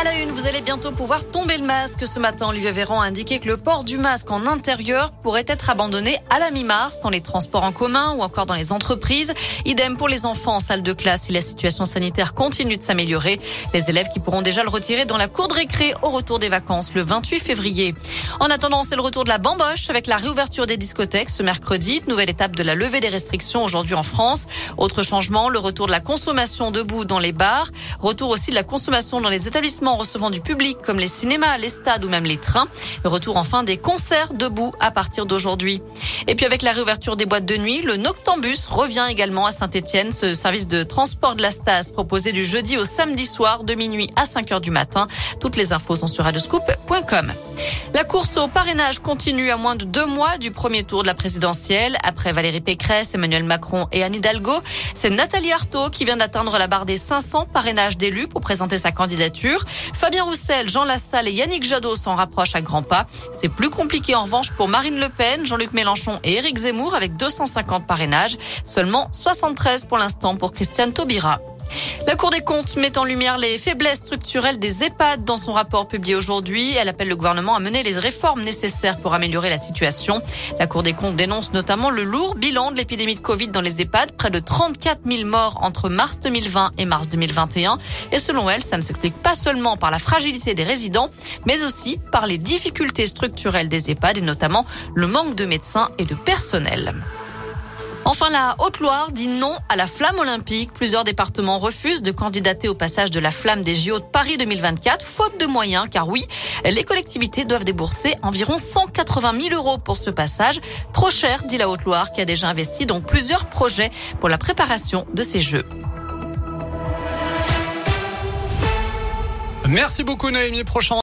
À la une, vous allez bientôt pouvoir tomber le masque. Ce matin, Olivier Véran a indiqué que le port du masque en intérieur pourrait être abandonné à la mi-mars dans les transports en commun ou encore dans les entreprises. Idem pour les enfants en salle de classe si la situation sanitaire continue de s'améliorer. Les élèves qui pourront déjà le retirer dans la cour de récré au retour des vacances le 28 février. En attendant, c'est le retour de la bamboche avec la réouverture des discothèques ce mercredi. Nouvelle étape de la levée des restrictions aujourd'hui en France. Autre changement, le retour de la consommation debout dans les bars. Retour aussi de la consommation dans les établissements recevant du public comme les cinémas, les stades ou même les trains. Retour enfin des concerts debout à partir d'aujourd'hui. Et puis avec la réouverture des boîtes de nuit, le Noctambus revient également à Saint-Etienne. Ce service de transport de la Stas proposé du jeudi au samedi soir de minuit à 5 heures du matin. Toutes les infos sont sur radioscoop.com. La course au parrainage continue à moins de deux mois du premier tour de la présidentielle. Après Valérie Pécresse, Emmanuel Macron et Anne Hidalgo, c'est Nathalie Arthaud qui vient d'atteindre la barre des 500 parrainages d'élus pour présenter sa candidature. Fabien Roussel, Jean Lassalle et Yannick Jadot s'en rapprochent à grands pas. C'est plus compliqué en revanche pour Marine Le Pen, Jean-Luc Mélenchon et Éric Zemmour avec 250 parrainages. Seulement 73 pour l'instant pour Christiane Taubira. La Cour des comptes met en lumière les faiblesses structurelles des EHPAD dans son rapport publié aujourd'hui. Elle appelle le gouvernement à mener les réformes nécessaires pour améliorer la situation. La Cour des comptes dénonce notamment le lourd bilan de l'épidémie de Covid dans les EHPAD, près de 34 000 morts entre mars 2020 et mars 2021. Et selon elle, ça ne s'explique pas seulement par la fragilité des résidents, mais aussi par les difficultés structurelles des EHPAD et notamment le manque de médecins et de personnel. Enfin, la Haute-Loire dit non à la flamme olympique. Plusieurs départements refusent de candidater au passage de la flamme des JO de Paris 2024, faute de moyens, car oui, les collectivités doivent débourser environ 180 000 euros pour ce passage. Trop cher, dit la Haute-Loire, qui a déjà investi dans plusieurs projets pour la préparation de ces Jeux. Merci beaucoup Noémie. Prochain